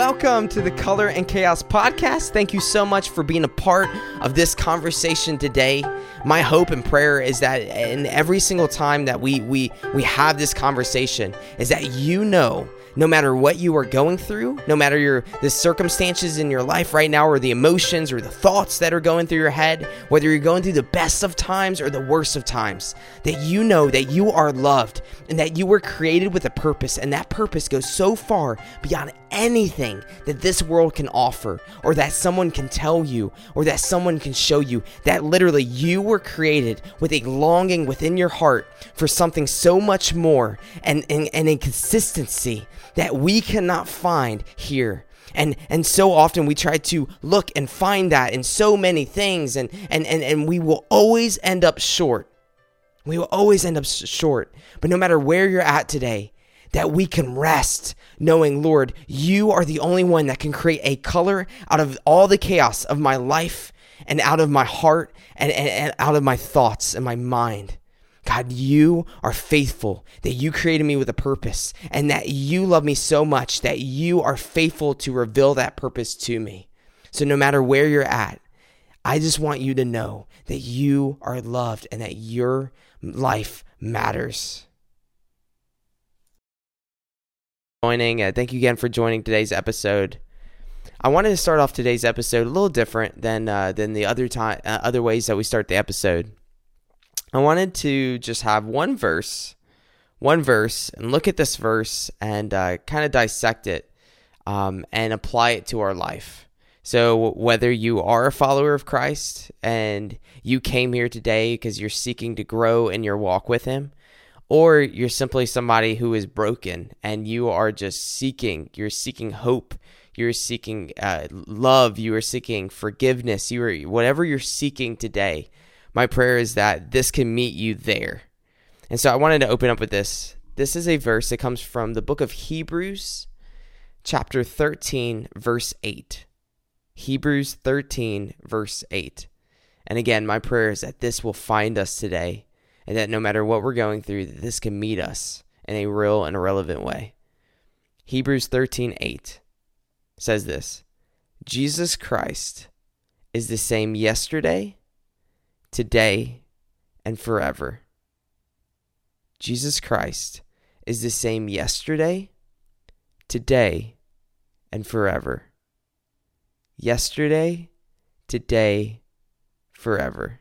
Welcome to the Color and Chaos podcast. Thank you so much for being a part of this conversation today. My hope and prayer is that in every single time that we we we have this conversation is that you know no matter what you are going through, no matter your the circumstances in your life right now or the emotions or the thoughts that are going through your head, whether you're going through the best of times or the worst of times, that you know that you are loved and that you were created with a purpose and that purpose goes so far beyond anything that this world can offer or that someone can tell you or that someone can show you that literally you were created with a longing within your heart for something so much more and, and, and a consistency that we cannot find here. And and so often we try to look and find that in so many things and and and, and we will always end up short. We will always end up short. But no matter where you're at today, that we can rest knowing, Lord, you are the only one that can create a color out of all the chaos of my life and out of my heart and, and, and out of my thoughts and my mind. God, you are faithful, that you created me with a purpose, and that you love me so much that you are faithful to reveal that purpose to me. So, no matter where you're at, I just want you to know that you are loved and that your life matters. Joining, uh, thank you again for joining today's episode. I wanted to start off today's episode a little different than uh, than the other time, uh, other ways that we start the episode. I wanted to just have one verse, one verse, and look at this verse and uh, kind of dissect it um, and apply it to our life. So, whether you are a follower of Christ and you came here today because you're seeking to grow in your walk with Him, or you're simply somebody who is broken and you are just seeking, you're seeking hope, you're seeking uh, love, you are seeking forgiveness, you are whatever you're seeking today my prayer is that this can meet you there. And so I wanted to open up with this. This is a verse that comes from the book of Hebrews, chapter 13, verse 8. Hebrews 13, verse 8. And again, my prayer is that this will find us today and that no matter what we're going through, this can meet us in a real and relevant way. Hebrews 13, 8 says this Jesus Christ is the same yesterday, today, and forever. Jesus Christ is the same yesterday, today, and forever. Yesterday, today, forever.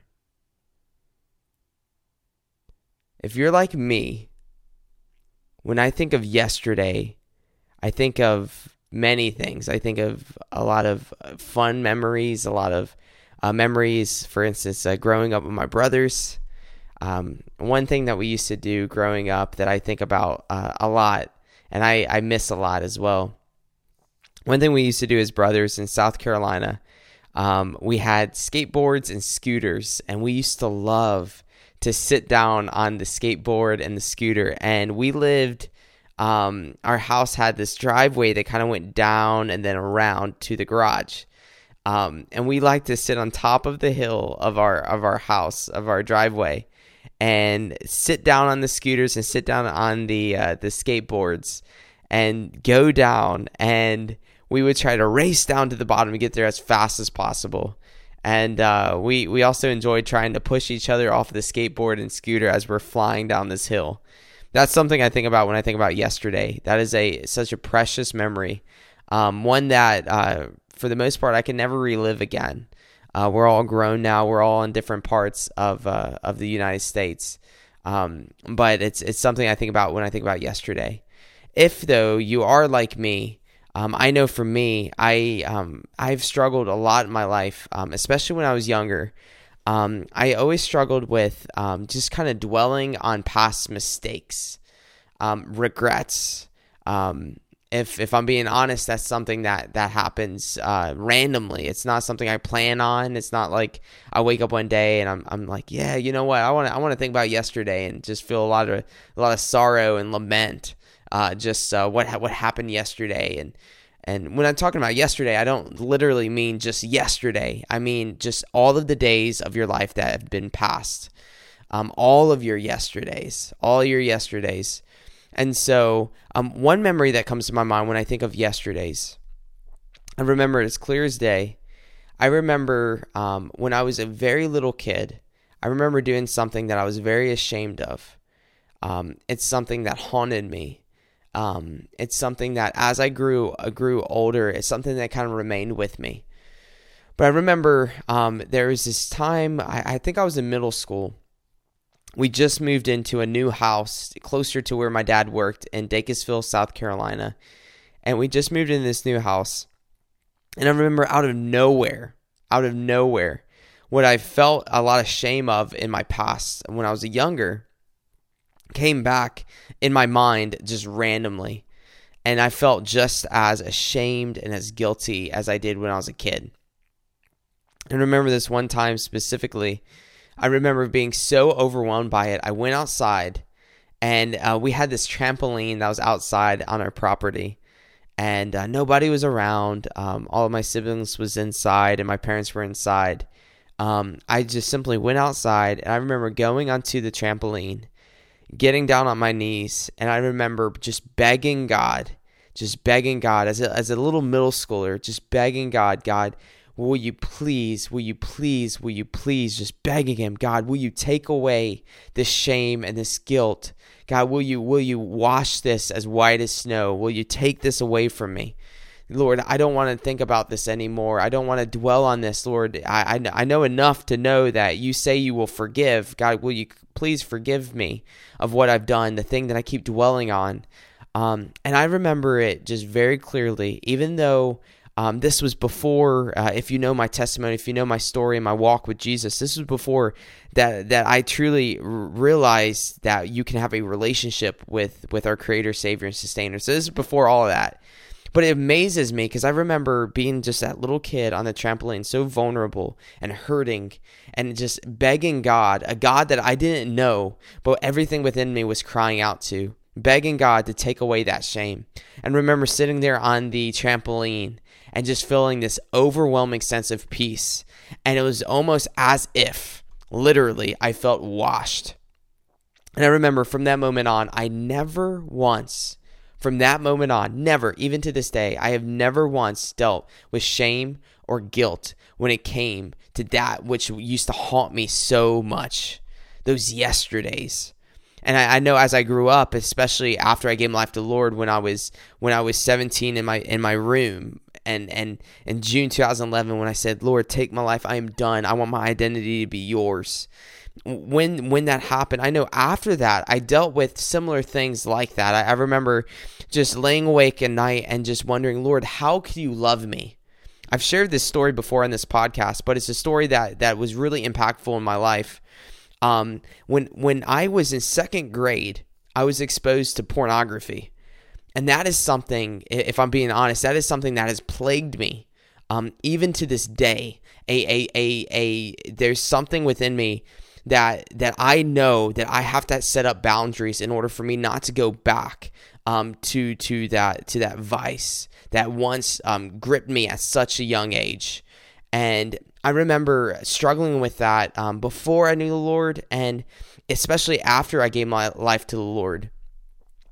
If you're like me, when I think of yesterday, I think of many things. I think of a lot of fun memories, a lot of uh, memories, for instance, uh, growing up with my brothers. Um, one thing that we used to do growing up that I think about uh, a lot, and I, I miss a lot as well. One thing we used to do as brothers in South Carolina, um, we had skateboards and scooters, and we used to love to sit down on the skateboard and the scooter. And we lived, um, our house had this driveway that kind of went down and then around to the garage. Um, and we like to sit on top of the hill of our of our house of our driveway and sit down on the scooters and sit down on the uh, the skateboards and go down and we would try to race down to the bottom and get there as fast as possible and uh, we we also enjoyed trying to push each other off the skateboard and scooter as we're flying down this hill that's something i think about when i think about yesterday that is a such a precious memory um, one that uh, for the most part, I can never relive again. Uh, we're all grown now. We're all in different parts of uh, of the United States, um, but it's it's something I think about when I think about yesterday. If though you are like me, um, I know for me, I um, I've struggled a lot in my life, um, especially when I was younger. Um, I always struggled with um, just kind of dwelling on past mistakes, regrets. Um, if if I'm being honest, that's something that that happens uh, randomly. It's not something I plan on. It's not like I wake up one day and I'm I'm like, yeah, you know what? I want I want to think about yesterday and just feel a lot of a lot of sorrow and lament. Uh, just uh, what what happened yesterday and and when I'm talking about yesterday, I don't literally mean just yesterday. I mean just all of the days of your life that have been passed. Um, all of your yesterdays, all your yesterdays and so, um, one memory that comes to my mind when I think of yesterdays I remember it as clear as day. I remember um, when I was a very little kid, I remember doing something that I was very ashamed of. Um, it's something that haunted me. Um, it's something that as I grew uh, grew older, it's something that kind of remained with me. But I remember um, there was this time, I, I think I was in middle school. We just moved into a new house closer to where my dad worked in Dacusville, South Carolina. And we just moved into this new house. And I remember out of nowhere, out of nowhere, what I felt a lot of shame of in my past when I was younger came back in my mind just randomly. And I felt just as ashamed and as guilty as I did when I was a kid. And remember this one time specifically, I remember being so overwhelmed by it. I went outside and uh, we had this trampoline that was outside on our property and uh, nobody was around. Um, all of my siblings was inside and my parents were inside. Um, I just simply went outside and I remember going onto the trampoline getting down on my knees, and I remember just begging God, just begging God as a, as a little middle schooler, just begging God, God, will you please, will you please, will you please, just begging Him, God, will you take away this shame and this guilt? God, will you will you wash this as white as snow? Will you take this away from me? Lord, I don't want to think about this anymore. I don't want to dwell on this, Lord. I, I, I know enough to know that you say you will forgive. God, will you please forgive me of what I've done, the thing that I keep dwelling on? Um, and I remember it just very clearly, even though um, this was before, uh, if you know my testimony, if you know my story and my walk with Jesus, this was before that that I truly r- realized that you can have a relationship with with our Creator, Savior, and Sustainer. So this is before all of that. But it amazes me because I remember being just that little kid on the trampoline, so vulnerable and hurting, and just begging God, a God that I didn't know, but everything within me was crying out to, begging God to take away that shame. And remember sitting there on the trampoline and just feeling this overwhelming sense of peace. And it was almost as if, literally, I felt washed. And I remember from that moment on, I never once from that moment on, never, even to this day, I have never once dealt with shame or guilt when it came to that which used to haunt me so much. Those yesterdays. And I, I, know as I grew up, especially after I gave my life to Lord when I was when I was 17 in my in my room and and in June 2011 when I said, "Lord, take my life. I am done. I want my identity to be yours." When when that happened i know after that i dealt with similar things like that. I, I, remember just laying awake at night and just wondering lord how could you love me? I've shared this story before on this podcast but it's a story that that was really impactful in my life. Um, when when i was in second grade i was exposed to pornography. And that is something if i'm being honest that is something that has plagued me um, even to this day. A, a, a, a there's something within me that that I know that I have to set up boundaries in order for me not to go back um, to to that to that vice that once um, gripped me at such a young age, and I remember struggling with that um, before I knew the Lord, and especially after I gave my life to the Lord.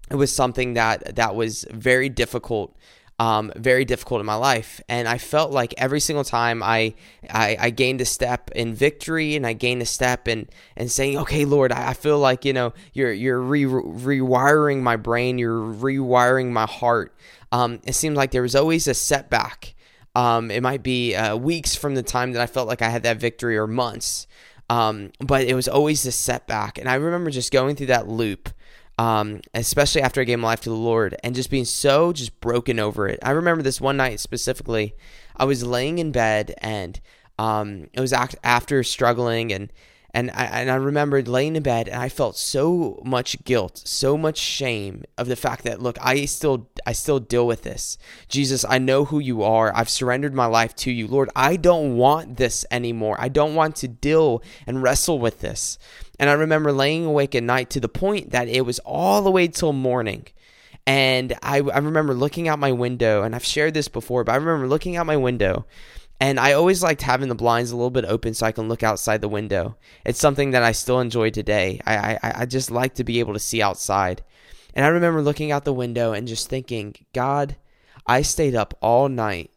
It was something that that was very difficult um, very difficult in my life. And I felt like every single time I, I, I gained a step in victory and I gained a step in, and saying, okay, Lord, I, feel like, you know, you're, you're re- rewiring my brain, you're rewiring my heart. Um, it seemed like there was always a setback. Um, it might be uh, weeks from the time that I felt like I had that victory or months. Um, but it was always a setback. And I remember just going through that loop um, especially after I gave my life to the Lord, and just being so just broken over it. I remember this one night specifically. I was laying in bed, and um, it was after struggling, and and I, and I remembered laying in bed, and I felt so much guilt, so much shame of the fact that look, I still I still deal with this. Jesus, I know who you are. I've surrendered my life to you, Lord. I don't want this anymore. I don't want to deal and wrestle with this. And I remember laying awake at night to the point that it was all the way till morning. And I, I remember looking out my window, and I've shared this before, but I remember looking out my window, and I always liked having the blinds a little bit open so I can look outside the window. It's something that I still enjoy today. I, I, I just like to be able to see outside. And I remember looking out the window and just thinking, God, I stayed up all night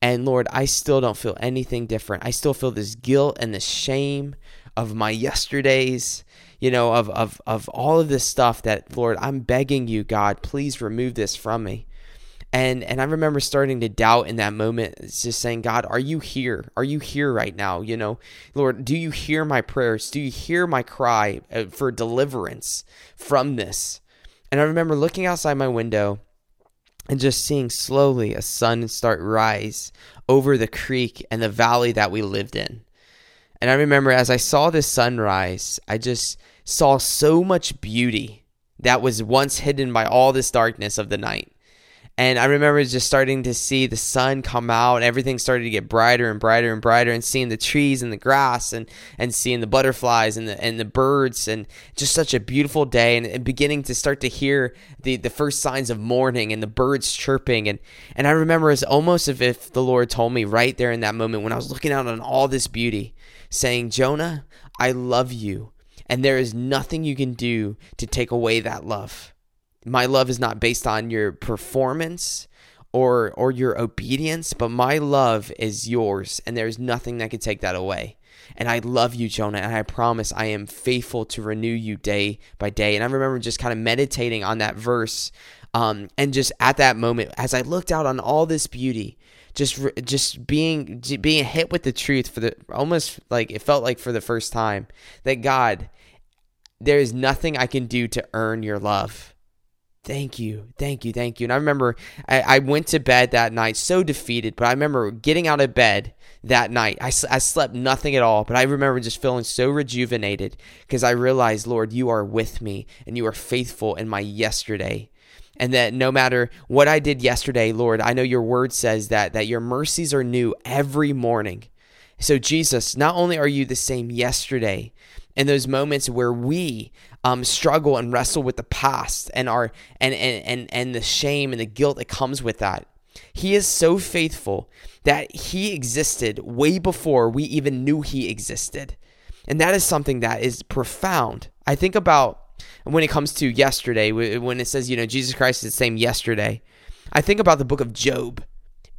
And Lord, I still don't feel anything different. I still feel this guilt and this shame of my yesterdays, you know, of, of, of all of this stuff that, Lord, I'm begging you, God, please remove this from me. And and I remember starting to doubt in that moment. Just saying, God, are you here? Are you here right now? You know, Lord, do you hear my prayers? Do you hear my cry uh, for deliverance from this? And I remember looking outside my window and just seeing slowly a sun start rise over the creek and the valley that we lived in. And I remember as I saw this sunrise, I just saw so much beauty that was once hidden by all this darkness of the night. And I remember just starting to see the sun come out and everything started to get brighter and brighter and brighter and seeing the trees and the grass and, and seeing the butterflies and the and the birds and just such a beautiful day and, and beginning to start to hear the, the first signs of morning and the birds chirping and, and I remember it's almost as if the Lord told me right there in that moment when I was looking out on all this beauty, saying, Jonah, I love you, and there is nothing you can do to take away that love my love is not based on your performance or or your obedience, but my love is yours, and there's nothing that can take that away. And I love you, Jonah, and I promise I am faithful to renew you day by day. And I remember just kind of meditating on that verse, um, and just at that moment, as I looked out on all this beauty, just just being being hit with the truth for the almost like it felt like for the first time that God, there is nothing I can do to earn your love Thank you, thank you, thank you. And I remember I, I, went to bed that night so defeated, but I remember getting out of bed that night. I, I slept nothing at all, but I remember just feeling so rejuvenated because I realized, Lord, you are with me and you are faithful in my yesterday. And that no matter what I did yesterday, Lord, I know your word says that that your mercies are new every morning. So Jesus, not only are you the same yesterday, in those moments where we um, struggle and wrestle with the past and our and, and and and the shame and the guilt that comes with that. He is so faithful that he existed way before we even knew he existed. And that is something that is profound. I think about when it comes to yesterday, when it says, you know, Jesus Christ is the same yesterday. I think about the book of Job.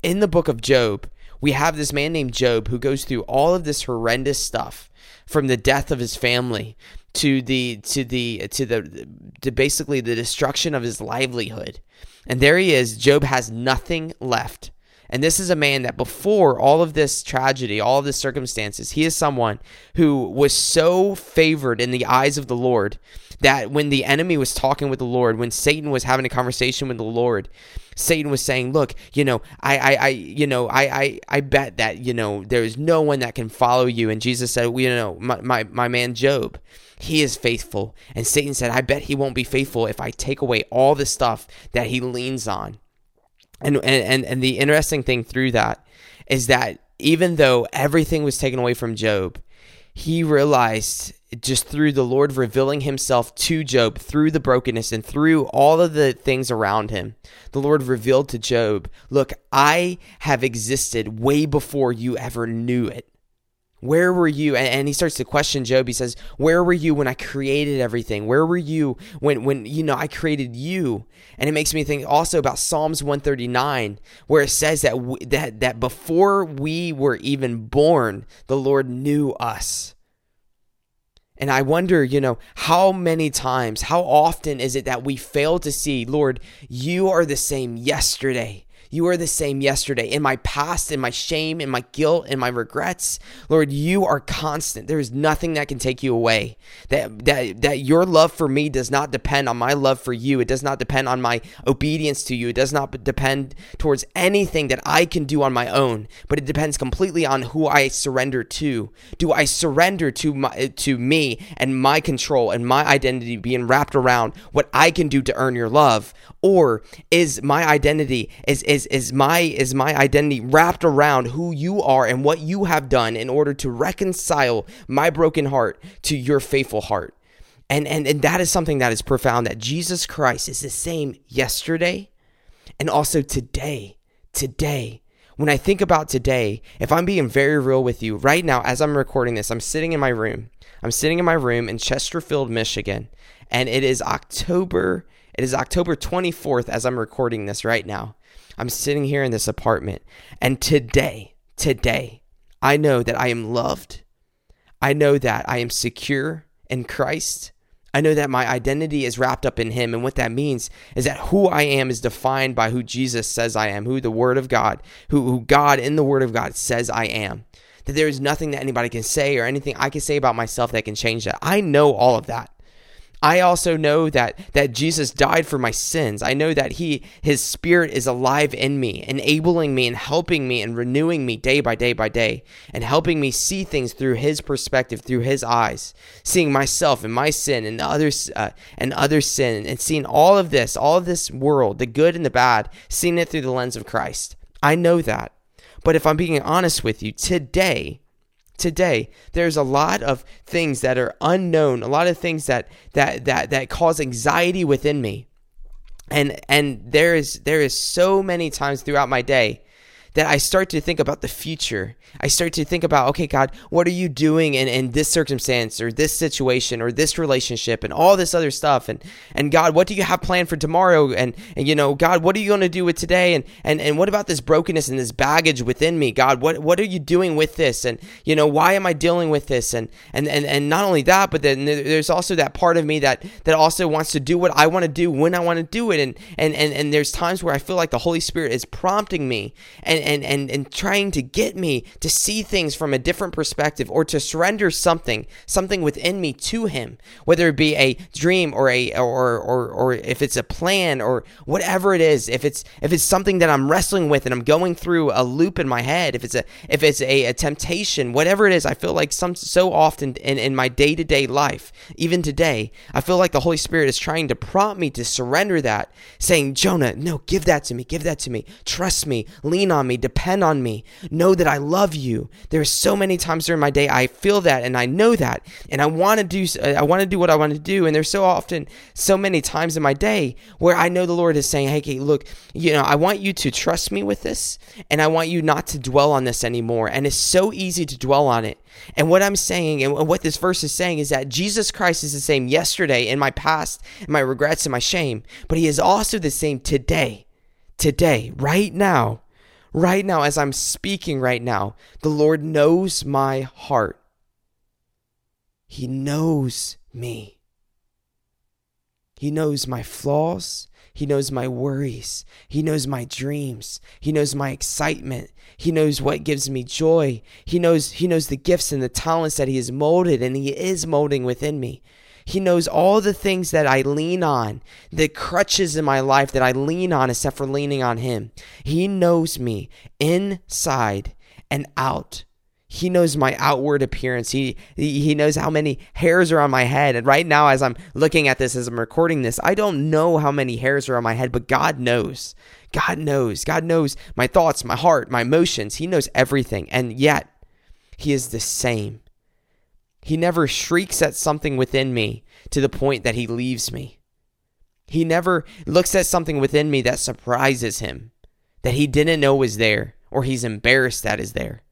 In the book of Job, we have this man named Job who goes through all of this horrendous stuff from the death of his family to the to the to the to basically the destruction of his livelihood. And there he is. Job has nothing left. And this is a man that before all of this tragedy, all of this circumstances, he is someone who was so favored in the eyes of the Lord that when the enemy was talking with the Lord, when Satan was having a conversation with the Lord, Satan was saying, "Look, you know, I, I, I you know, I, I, I bet that you know there is no one that can follow you." And Jesus said, well, "You know, my, my, my man Job, he is faithful." And Satan said, "I bet he won't be faithful if I take away all the stuff that he leans on." And and and, the interesting thing through that is that even though everything was taken away from Job, he realized just through the Lord revealing himself to Job through the brokenness and through all of the things around him. The Lord revealed to Job, Look, I have existed way before you ever knew it. Where were you? And, he starts to question Job. He says, Where were you when I created everything? Where were you when, when you know, I created you? And it makes me think also about Psalms 139, where it says that, that, that before we were even born, the Lord knew us. And I wonder, you know, how many times, how often is it that we fail to see, Lord, you are the same yesterday, you are the same yesterday. In my past, in my shame, in my guilt, in my regrets, Lord, you are constant. There is nothing that can take you away. That that that your love for me does not depend on my love for you. It does not depend on my obedience to you. It does not depend towards anything that I can do on my own, but it depends completely on who I surrender to. Do I surrender to my to me and my control and my identity being wrapped around what I can do to earn your love, or is my identity is is is my is my identity wrapped around who you are and what you have done in order to reconcile my broken heart to your faithful heart. And and and that is something that is profound that Jesus Christ is the same yesterday and also today. Today. When I think about today, if I'm being very real with you, right now as I'm recording this, I'm sitting in my room. I'm sitting in my room in Chesterfield, Michigan, and it is October It is October 24th as I'm recording this right now. I'm sitting here in this apartment, and today, today, I know that I am loved. I know that I am secure in Christ. I know that my identity is wrapped up in Him. And what that means is that who I am is defined by who Jesus says I am, who the Word of God, who, who God in the Word of God says I am. That there is nothing that anybody can say or anything I can say about myself that can change that. I know all of that. I also know that that Jesus died for my sins. I know that he his spirit is alive in me, enabling me and helping me and renewing me day by day by day and helping me see things through his perspective, through his eyes, seeing myself and my sin and others uh, and other sin and seeing all of this, all of this world, the good and the bad, seeing it through the lens of Christ. I know that. But if I'm being honest with you, today today there's a lot of things that are unknown a lot of things that that that that cause anxiety within me. And and there is there is so many times throughout my day that I start to think about the future. I start to think about, okay, God, what are you doing in, in this circumstance or this situation or this relationship and all this other stuff? And and God, what do you have planned for tomorrow? And and you know, God, what are you going to do with today? And and and what about this brokenness and this baggage within me? God, what what are you doing with this? And you know, why am I dealing with this? And and and, and not only that, but then there's also that part of me that that also wants to do what I want to do when I want to do it. And and and and there's times where I feel like the Holy Spirit is prompting me and and, and, and trying to get me to see things from a different perspective or to surrender something, something within me to him, whether it be a dream or a or or or if it's a plan or whatever it is, if it's if it's something that I'm wrestling with and I'm going through a loop in my head, if it's a if it's a, a temptation, whatever it is, I feel like some so often in, in my day-to-day life, even today, I feel like the Holy Spirit is trying to prompt me to surrender that, saying, Jonah, no, give that to me, give that to me, trust me, lean on me, depend on me, know that I love you. There's so many times during my day I feel that and I know that, and I want to do uh, I want to do what I want to do. And there's so often so many times in my day where I know the Lord is saying, "Hey, Kate, look, you know, I want you to trust me with this, and I want you not to dwell on this anymore." And it's so easy to dwell on it. And what I'm saying and what this verse is saying is that Jesus Christ is the same yesterday in my past, in my regrets and my shame, but he is also the same today. Today, right now, right now, as I'm speaking right now, the Lord knows my heart. He knows me. He knows my flaws. He knows my worries. He knows my dreams. He knows my excitement. He knows what gives me joy. He knows he knows the gifts and the talents that he has molded and he is molding within me. He knows all the things that I lean on, the crutches in my life that I lean on except for leaning on Him. He knows me inside and out. He knows my outward appearance. He he knows how many hairs are on my head. And right now, as I'm looking at this, as I'm recording this, I don't know how many hairs are on my head, but God knows. God knows. God knows my thoughts, my heart, my emotions. He knows everything. And yet, He is the same. He never shrieks at something within me to the point that he leaves me. He never looks at something within me that surprises him, that he didn't know was there, or he's embarrassed that is there.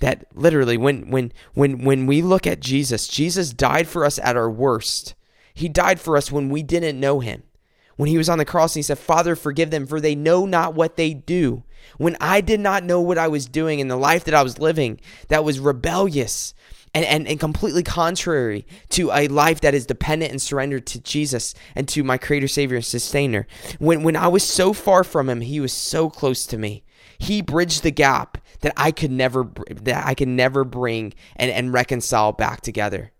That literally, when when when when we look at Jesus, Jesus died for us at our worst. He died for us when we didn't know him. When he was on the cross and he said, Father, forgive them, for they know not what they do. When I did not know what I was doing in the life that I was living, that was rebellious, and, and, and completely contrary to a life that is dependent and surrendered to Jesus and to my creator, savior, and sustainer. When, when I was so far from him, he was so close to me. He bridged the gap that I could never that I could never bring and, and reconcile back together.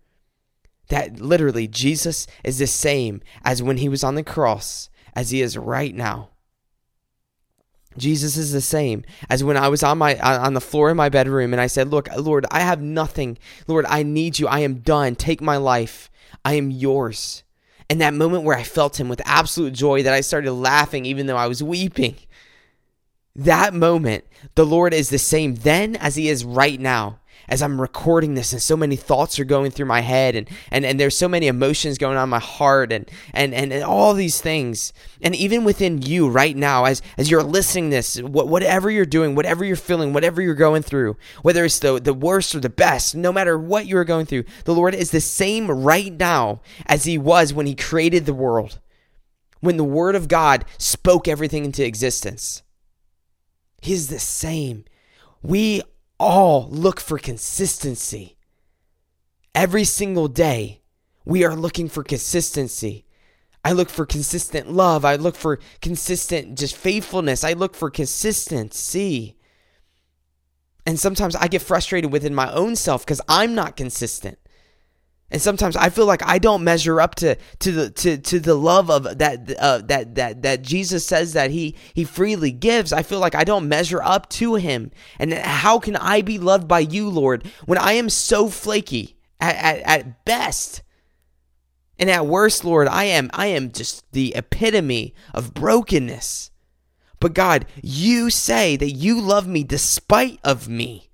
That literally Jesus is the same as when he was on the cross as he is right now. Jesus is the same as when I was on my on the floor in my bedroom and I said, "Look, Lord, I have nothing. Lord, I need you. I am done. Take my life. I am yours." And that moment where I felt him with absolute joy that I started laughing even though I was weeping. That moment, the Lord is the same then as he is right now. As I'm recording this and so many thoughts are going through my head and, and, and there's so many emotions going on in my heart and, and, and, and all these things. And even within you right now, as, as you're listening this, whatever you're doing, whatever you're feeling, whatever you're going through, whether it's the, the worst or the best, no matter what you're going through, the Lord is the same right now as he was when he created the world, when the word of God spoke everything into existence. He's the same. We all look for consistency. Every single day, we are looking for consistency. I look for consistent love. I look for consistent just faithfulness. I look for consistency. And sometimes I get frustrated within my own self because I'm not consistent. And sometimes I feel like I don't measure up to to the to, to the love of that uh, that that that Jesus says that he he freely gives. I feel like I don't measure up to him. And how can I be loved by you, Lord, when I am so flaky at, at, at best? And at worst, Lord, I am I am just the epitome of brokenness. But God, you say that you love me despite of me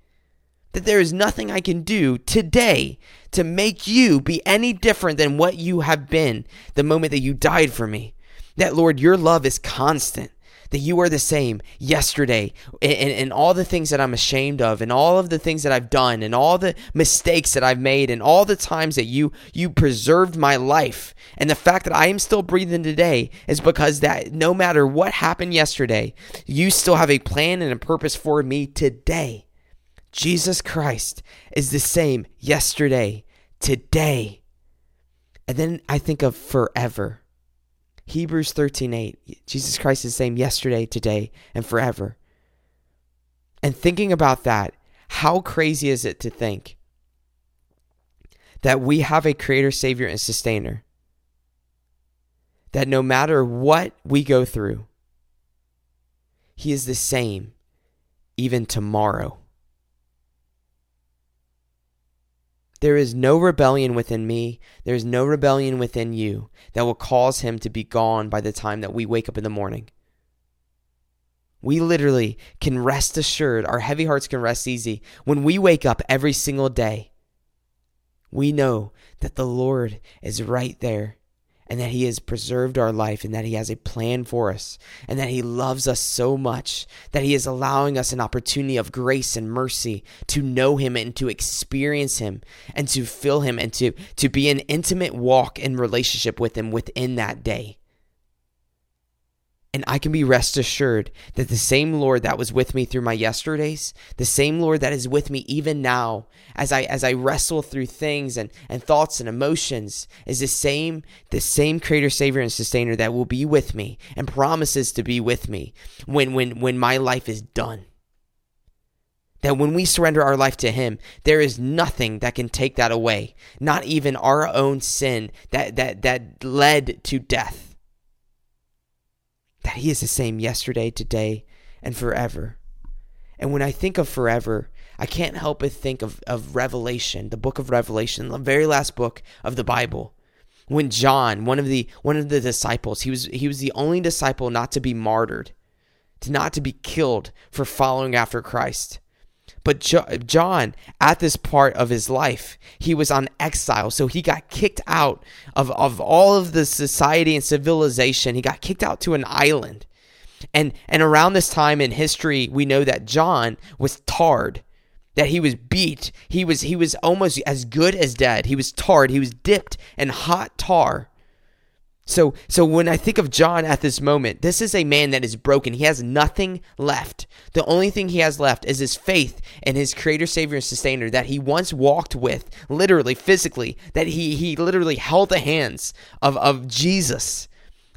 that there is nothing I can do today to make you be any different than what you have been the moment that you died for me. That, Lord, your love is constant. That you are the same yesterday, and, and, all the things that I'm ashamed of, and all of the things that I've done, and all the mistakes that I've made, and all the times that you you preserved my life, and the fact that I am still breathing today is because that no matter what happened yesterday, you still have a plan and a purpose for me today. Jesus Christ is the same yesterday, today. And then I think of forever. Hebrews 13:8. Jesus Christ is the same yesterday, today, and forever. And thinking about that, how crazy is it to think that we have a creator, savior, and sustainer? That no matter what we go through, he is the same even tomorrow. There is no rebellion within me, there is no rebellion within you that will cause him to be gone by the time that we wake up in the morning. We literally can rest assured, our heavy hearts can rest easy. When we wake up every single day, we know that the Lord is right there and that He has preserved our life and that He has a plan for us and that He loves us so much that He is allowing us an opportunity of grace and mercy to know Him and to experience Him and to feel Him and to, to be an intimate walk and relationship with Him within that day. And I can be rest assured that the same Lord that was with me through my yesterdays, the same Lord that is with me even now as I as I wrestle through things and, and thoughts and emotions, is the same, the same creator, savior, and sustainer that will be with me and promises to be with me when when when my life is done. That when we surrender our life to Him, there is nothing that can take that away. Not even our own sin that that that led to death that He is the same yesterday, today, and forever. And when I think of forever, I can't help but think of, of Revelation, the book of Revelation, the very last book of the Bible. When John, one of the one of the disciples, he was he was the only disciple not to be martyred, to not to be killed for following after Christ. But John, at this part of his life, he was on exile. So he got kicked out of, of all of the society and civilization. He got kicked out to an island. And, and around this time in history, we know that John was tarred, that he was beat. He was, he was almost as good as dead. He was tarred. He was dipped in hot tar. So, so when I think of John at this moment, this is a man that is broken. He has nothing left. The only thing he has left is his faith in his creator, savior, and sustainer that he once walked with, literally, physically, that he, he literally held the hands of, of Jesus,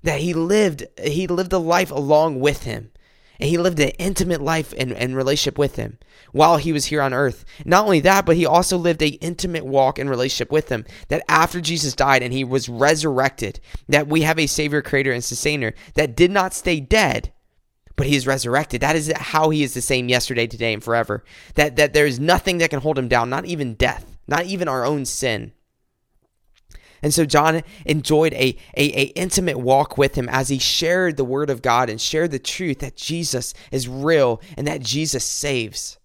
that he lived, he lived a life along with him. And he lived an intimate life and, and relationship with him while he was here on earth. Not only that, but he also lived a intimate walk and relationship with him. That after Jesus died and he was resurrected, that we have a Savior, Creator, and Sustainer that did not stay dead, but he is resurrected. That is how he is the same yesterday, today, and forever. That that there is nothing that can hold him down, not even death, not even our own sin. And so John enjoyed a, a, a, intimate walk with him as he shared the word of God and shared the truth that Jesus is real and that Jesus saves.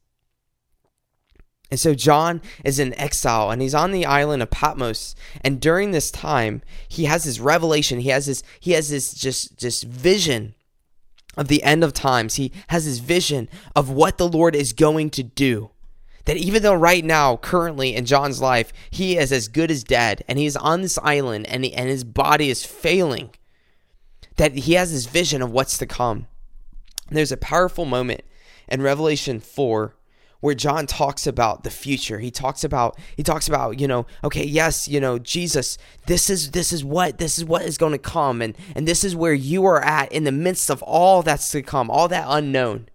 And so John is in exile and he's on the island of Patmos. And during this time, he has this revelation. He has this, he has this just, just vision of the end of times. He has this vision of what the Lord is going to do. That even though right now, currently in John's life, he is as good as dead and he's on this island and, he, and his body is failing, that he has this vision of what's to come. And there's a powerful moment in Revelation 4 where John talks about the future. He talks about he talks about, you know, okay, yes, you know, Jesus, this is this is what this is what is going to come and and this is where you are at in the midst of all that's to come, all that unknown.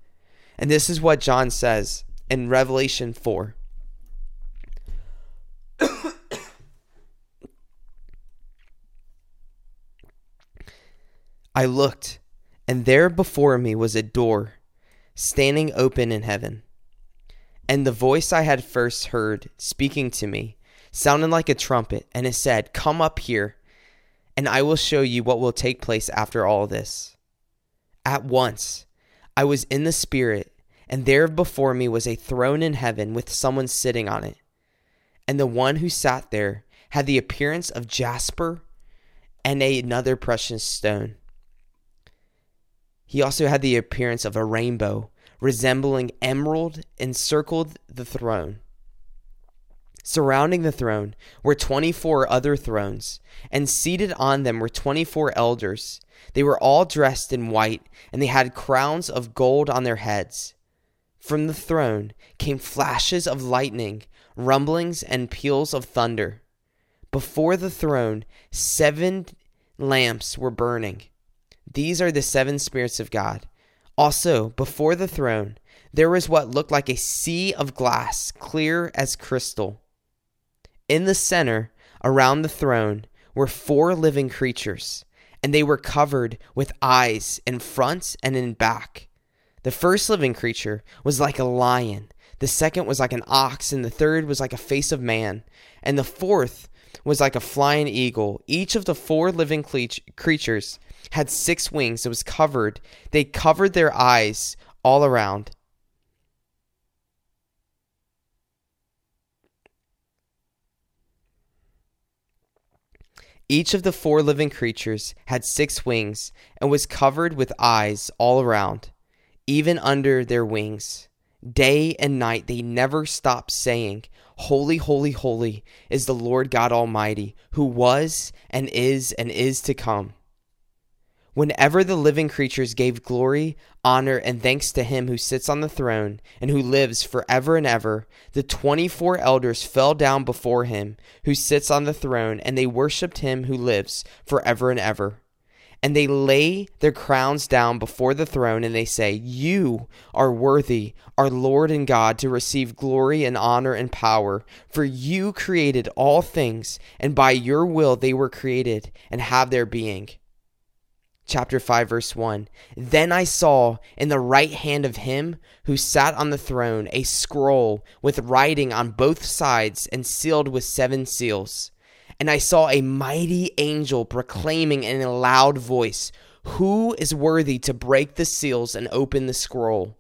And this is what John says in Revelation 4. I looked, and there before me was a door standing open in heaven. And the voice I had first heard speaking to me sounded like a trumpet, and it said, Come up here, and I will show you what will take place after all this. At once, I was in the Spirit, and there before me was a throne in heaven with someone sitting on it. And the one who sat there had the appearance of jasper and another precious stone. He also had the appearance of a rainbow resembling emerald encircled the throne. Surrounding the throne were 24 other thrones, and seated on them were 24 elders. They were all dressed in white, and they had crowns of gold on their heads. From the throne came flashes of lightning, rumblings, and peals of thunder. Before the throne, seven lamps were burning. These are the seven spirits of God. Also, before the throne, there was what looked like a sea of glass, clear as crystal. In the center, around the throne, were four living creatures, and they were covered with eyes in front and in back. The first living creature was like a lion, the second was like an ox, and the third was like a face of man, and the fourth was like a flying eagle. Each of the four living creatures had six wings. It was covered. They covered their eyes all around. Each of the four living creatures had six wings and was covered with eyes all around, even under their wings. Day and night they never stopped saying, Holy, holy, holy is the Lord God Almighty, who was and is and is to come. Whenever the living creatures gave glory, honor, and thanks to him who sits on the throne and who lives forever and ever, the twenty four elders fell down before him who sits on the throne, and they worshipped him who lives forever and ever. And they lay their crowns down before the throne, and they say, You are worthy, our Lord and God, to receive glory and honor and power, for you created all things, and by your will they were created and have their being. Chapter 5 verse 1 then i saw in the right hand of him who sat on the throne a scroll with writing on both sides and sealed with seven seals and i saw a mighty angel proclaiming in a loud voice who is worthy to break the seals and open the scroll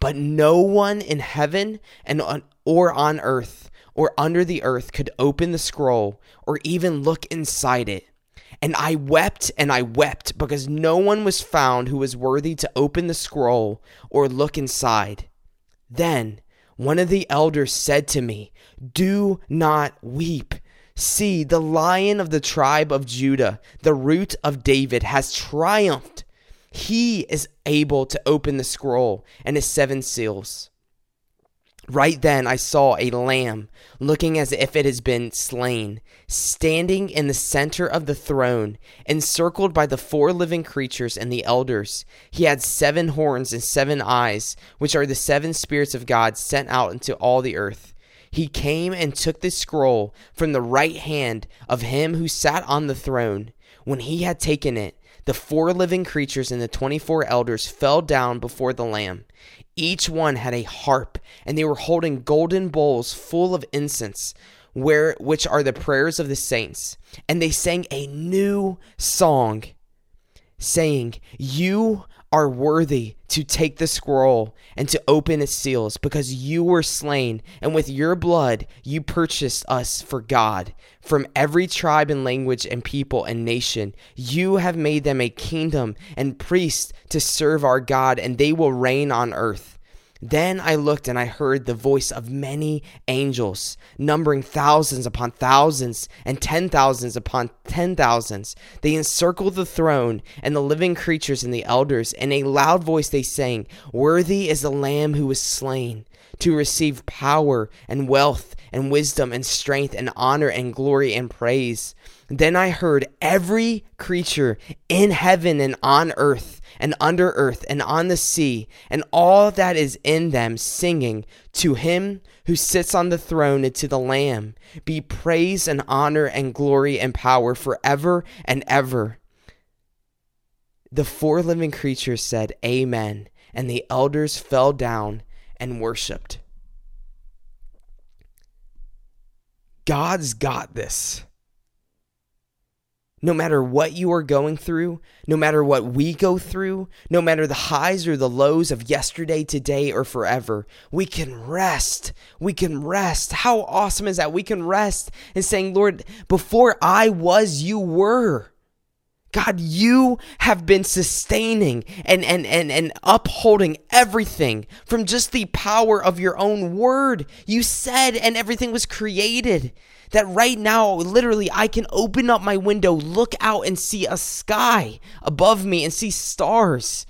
but no one in heaven and on, or on earth or under the earth could open the scroll or even look inside it and I wept and I wept because no one was found who was worthy to open the scroll or look inside. Then one of the elders said to me, Do not weep. See, the lion of the tribe of Judah, the root of David, has triumphed. He is able to open the scroll and its seven seals. Right then I saw a lamb, looking as if it has been slain, standing in the center of the throne, encircled by the four living creatures and the elders. He had seven horns and seven eyes, which are the seven spirits of God sent out into all the earth. He came and took the scroll from the right hand of him who sat on the throne. When he had taken it, the four living creatures and the twenty four elders fell down before the Lamb. Each one had a harp, and they were holding golden bowls full of incense, where which are the prayers of the saints. And they sang a new song, saying, You are worthy to take the scroll and to open its seals because you were slain, and with your blood you purchased us for God from every tribe and language and people and nation. You have made them a kingdom and priests to serve our God, and they will reign on earth. Then I looked and I heard the voice of many angels, numbering thousands upon thousands and ten thousands upon ten thousands. They encircled the throne and the living creatures and the elders. In a loud voice they sang, Worthy is the Lamb who was slain to receive power and wealth and wisdom and strength and honor and glory and praise. Then I heard every creature in heaven and on earth and under earth and on the sea and all that is in them singing to him who sits on the throne and to the lamb. Be praise and honor and glory and power forever and ever. The four living creatures said amen. And the elders fell down and worshiped. God's got this no matter what you are going through, no matter what we go through, no matter the highs or the lows of yesterday, today, or forever, we can rest. We can rest. How awesome is that? We can rest and saying, Lord, before I was, you were. God, you have been sustaining and, and, and, and upholding everything from just the power of your own word. You said, and everything was created that right now, literally, I can open up my window, look out, and see a sky above me and see stars,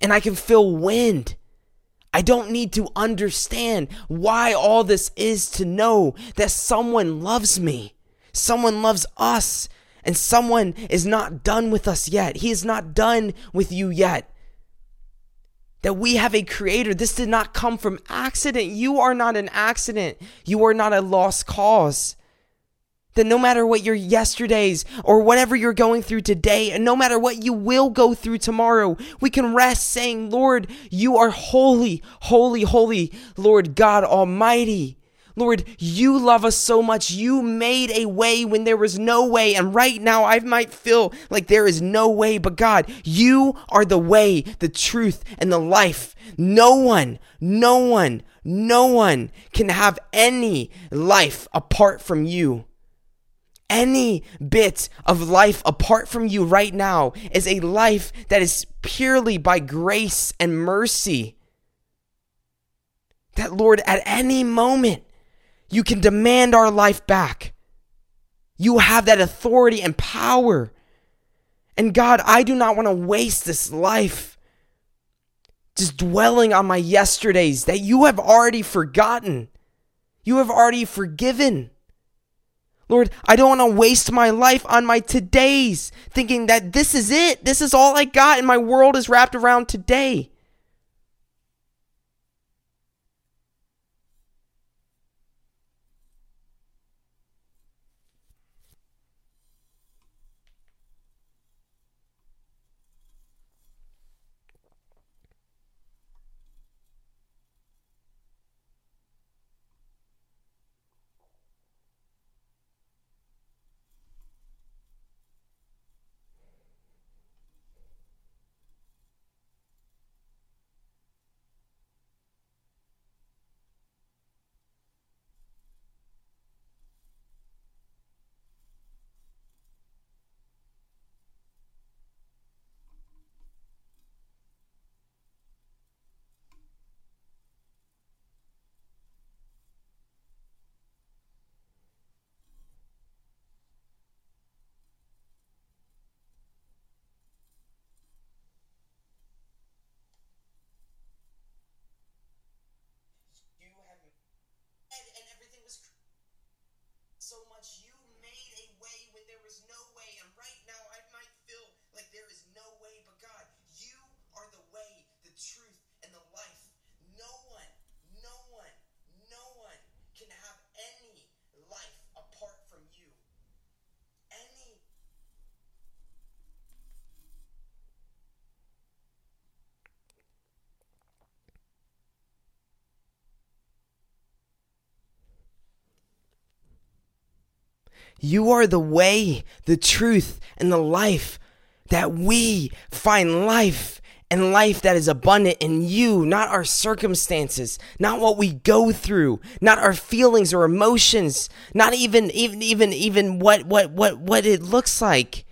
and I can feel wind. I don't need to understand why all this is to know that someone loves me, someone loves us, and someone is not done with us yet. He is not done with you yet. That we have a creator. This did not come from accident. You are not an accident. You are not a lost cause that no matter what your yesterdays or whatever you're going through today, and no matter what you will go through tomorrow, we can rest saying, Lord, you are holy, holy, holy, Lord God Almighty. Lord, you love us so much. You made a way when there was no way. And right now, I might feel like there is no way, but God, you are the way, the truth, and the life. No one, no one, no one can have any life apart from you any bit of life apart from you right now is a life that is purely by grace and mercy. That, Lord, at any moment, you can demand our life back. You have that authority and power. And God, I do not want to waste this life just dwelling on my yesterdays that you have already forgotten, you have already forgiven. Lord, I don't want to waste my life on my todays thinking that this is it. This is all I got and my world is wrapped around today. You are the way, the truth, and the life that we find life and life that is abundant in you, not our circumstances, not what we go through, not our feelings or emotions, not even even even even what what what what it looks like.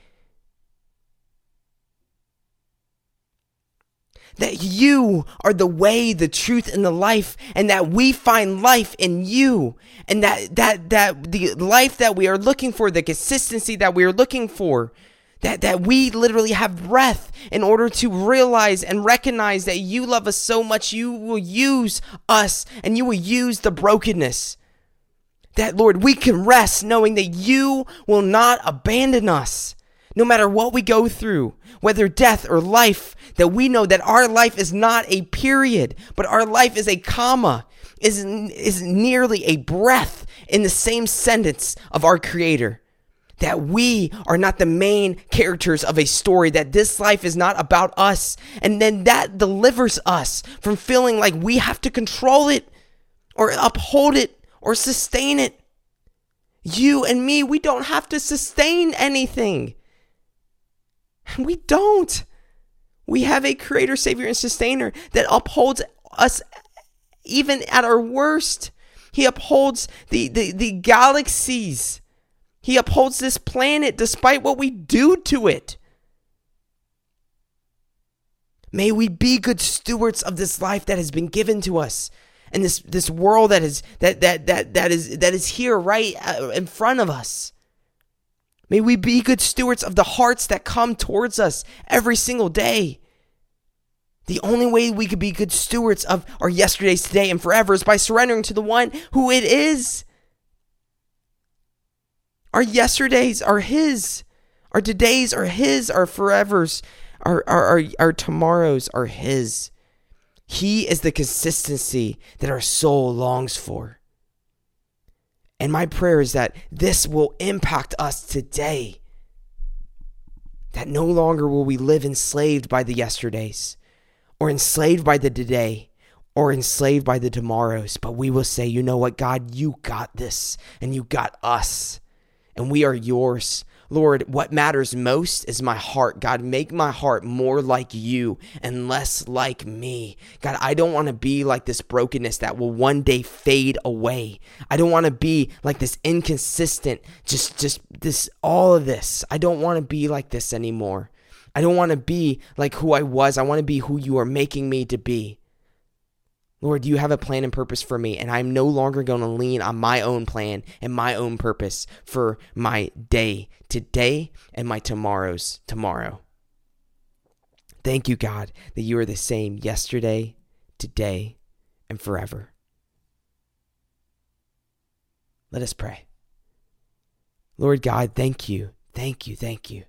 That you are the way, the truth, and the life, and that we find life in you, and that that that the life that we are looking for, the consistency that we are looking for, that that we literally have breath in order to realize and recognize that you love us so much, you will use us and you will use the brokenness. That Lord, we can rest knowing that you will not abandon us no matter what we go through, whether death or life, that we know that our life is not a period, but our life is a comma, is, is nearly a breath in the same sentence of our Creator. That we are not the main characters of a story, that this life is not about us. And then that delivers us from feeling like we have to control it or uphold it or sustain it. You and me, we don't have to sustain anything. We don't. We have a creator, savior, and sustainer that upholds us even at our worst. He upholds the, the, the galaxies. He upholds this planet despite what we do to it. May we be good stewards of this life that has been given to us and this, this world that is that, that, that, that is that is here right uh, in front of us. May we be good stewards of the hearts that come towards us every single day. The only way we could be good stewards of our yesterdays, today, and forever is by surrendering to the one who it is. Our yesterdays are His. Our todays are His. Our forevers, our, our, our, our tomorrows are His. He is the consistency that our soul longs for. And my prayer is that this will impact us today. That no longer will we live enslaved by the yesterdays, or enslaved by the today, or enslaved by the tomorrows, but we will say, you know what, God, you got this, and you got us, and we are yours. Lord, what matters most is my heart. God, make my heart more like you and less like me. God, I don't want to be like this brokenness that will one day fade away. I don't want to be like this inconsistent, just just this all of this. I don't want to be like this anymore. I don't want to be like who I was. I want to be who you are making me to be. Lord, you have a plan and purpose for me, and I'm no longer going to lean on my own plan and my own purpose for my day today and my tomorrow's tomorrow. Thank you, God, that you are the same yesterday, today, and forever. Let us pray. Lord God, thank you, thank you, thank you,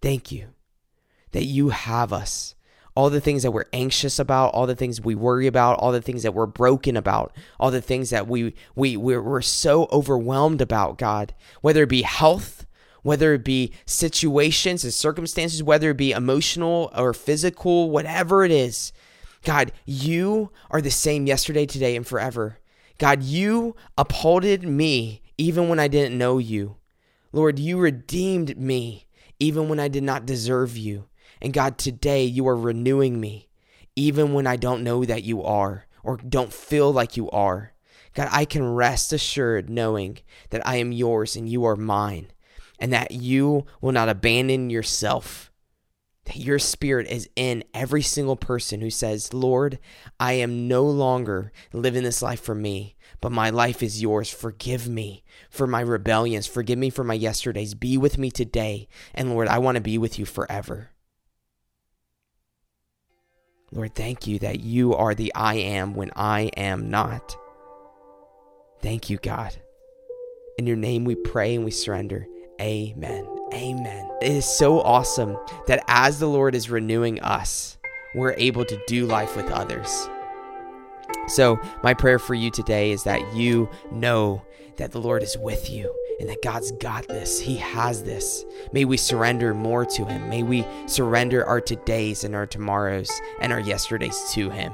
thank you that you have us all the things that we're anxious about, all the things we worry about, all the things that we're broken about, all the things that we we we're, we're so overwhelmed about, God, whether it be health, whether it be situations and circumstances, whether it be emotional or physical, whatever it is. God, you are the same yesterday, today, and forever. God, you upholded me even when I didn't know you. Lord, you redeemed me even when I did not deserve you. And God, today you are renewing me, even when I don't know that you are or don't feel like you are. God, I can rest assured knowing that I am yours and you are mine, and that you will not abandon yourself. That your spirit is in every single person who says, Lord, I am no longer living this life for me, but my life is yours. Forgive me for my rebellions. Forgive me for my yesterdays. Be with me today. And Lord, I want to be with you forever. Lord, thank you that you are the I am when I am not. Thank you, God. In your name we pray and we surrender. Amen. Amen. It is so awesome that as the Lord is renewing us, we're able to do life with others. So, my prayer for you today is that you know that the Lord is with you and that God's got this. He has this. May we surrender more to Him. May we surrender our todays and our tomorrows and our yesterdays to Him.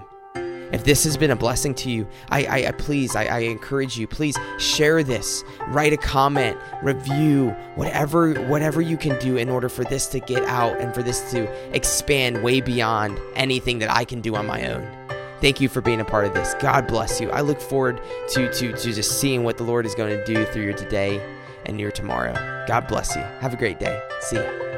If this has been a blessing to you, I, I, I please, I, I encourage you, please share this, write a comment, review, whatever, whatever you can do in order for this to get out and for this to expand way beyond anything that I can do on my own. Thank you for being a part of this. God bless you. I look forward to, to, to just seeing what the Lord is going to do through your today and your tomorrow. God bless you. Have a great day. See you.